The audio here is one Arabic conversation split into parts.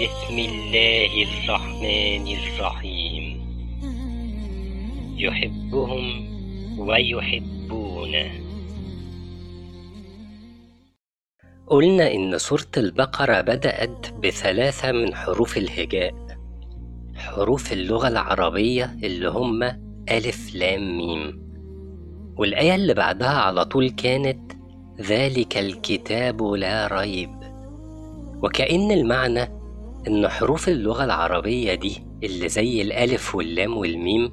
بسم الله الرحمن الرحيم. يحبهم ويحبونه. قلنا إن سورة البقرة بدأت بثلاثة من حروف الهجاء. حروف اللغة العربية اللي هم ألف لام ميم. والآية اللي بعدها على طول كانت ذلك الكتاب لا ريب. وكأن المعنى إن حروف اللغة العربية دي اللي زي الألف واللام والميم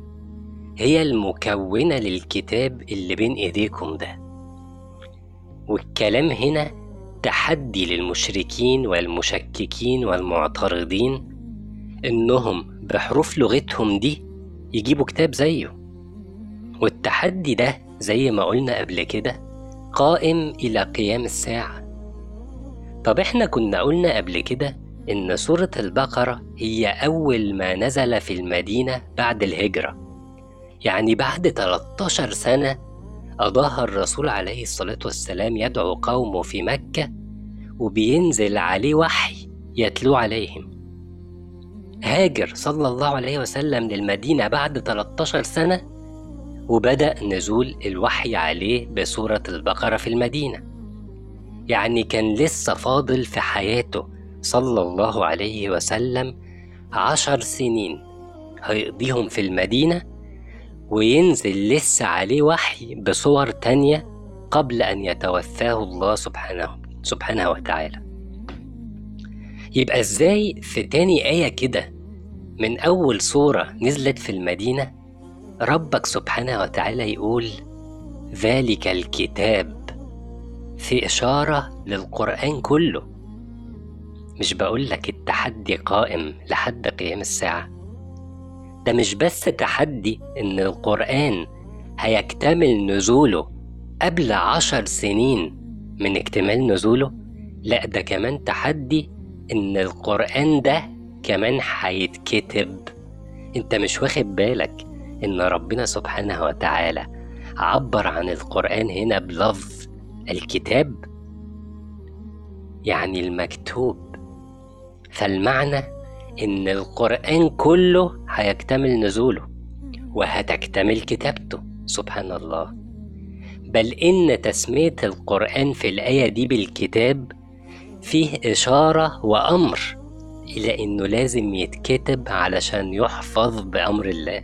هي المكونة للكتاب اللي بين إيديكم ده. والكلام هنا تحدي للمشركين والمشككين والمعترضين إنهم بحروف لغتهم دي يجيبوا كتاب زيه. والتحدي ده زي ما قلنا قبل كده قائم إلى قيام الساعة. طب إحنا كنا قلنا قبل كده إن سورة البقرة هي أول ما نزل في المدينة بعد الهجرة. يعني بعد 13 سنة قضاها الرسول عليه الصلاة والسلام يدعو قومه في مكة وبينزل عليه وحي يتلو عليهم. هاجر صلى الله عليه وسلم للمدينة بعد 13 سنة وبدأ نزول الوحي عليه بسورة البقرة في المدينة. يعني كان لسه فاضل في حياته صلى الله عليه وسلم عشر سنين. هيقضيهم في المدينة وينزل لسه عليه وحي بصور تانية قبل أن يتوفاه الله سبحانه سبحانه وتعالى. يبقى إزاي في تاني آية كده من أول سورة نزلت في المدينة ربك سبحانه وتعالى يقول ذلك الكتاب في إشارة للقرآن كله. مش بقول لك التحدي قائم لحد قيام الساعة. ده مش بس تحدي إن القرآن هيكتمل نزوله قبل عشر سنين من اكتمال نزوله لا ده كمان تحدي إن القرآن ده كمان هيتكتب. أنت مش واخد بالك إن ربنا سبحانه وتعالى عبر عن القرآن هنا بلفظ الكتاب؟ يعني المكتوب فالمعنى إن القرآن كله هيكتمل نزوله وهتكتمل كتابته سبحان الله بل إن تسمية القرآن في الآية دي بالكتاب فيه إشارة وأمر إلى إنه لازم يتكتب علشان يحفظ بأمر الله.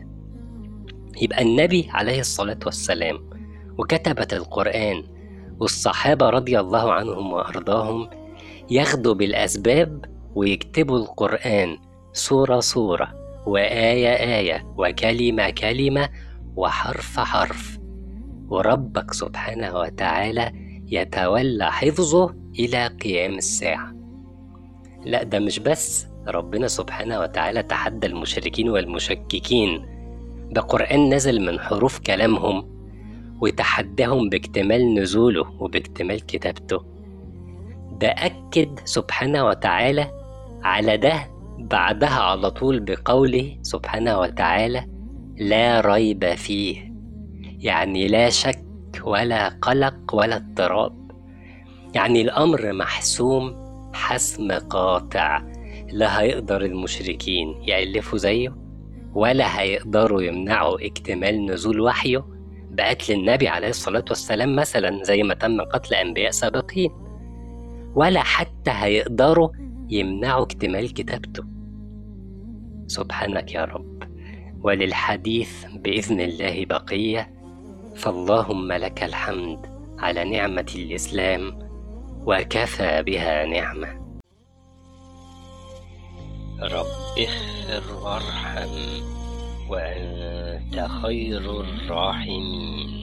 يبقى النبي عليه الصلاة والسلام وكتبة القرآن والصحابة رضي الله عنهم وأرضاهم ياخدوا بالأسباب ويكتبوا القرآن سورة سورة وآية آية وكلمة كلمة وحرف حرف. وربك سبحانه وتعالى يتولى حفظه إلى قيام الساعة. لا ده مش بس ربنا سبحانه وتعالى تحدى المشركين والمشككين. بقرآن نزل من حروف كلامهم وتحداهم باكتمال نزوله وباكتمال كتابته. ده أكد سبحانه وتعالى على ده بعدها على طول بقوله سبحانه وتعالى لا ريب فيه. يعني لا شك ولا قلق ولا اضطراب. يعني الأمر محسوم حسم قاطع لا هيقدر المشركين يألفوا زيه ولا هيقدروا يمنعوا اكتمال نزول وحيه بقتل النبي عليه الصلاة والسلام مثلا زي ما تم قتل أنبياء سابقين. ولا حتى هيقدروا يمنعوا اكتمال كتابته. سبحانك يا رب. وللحديث بإذن الله بقية. فاللهم لك الحمد على نعمة الإسلام وكفى بها نعمة. رب اغفر وارحم وأنت خير الراحمين.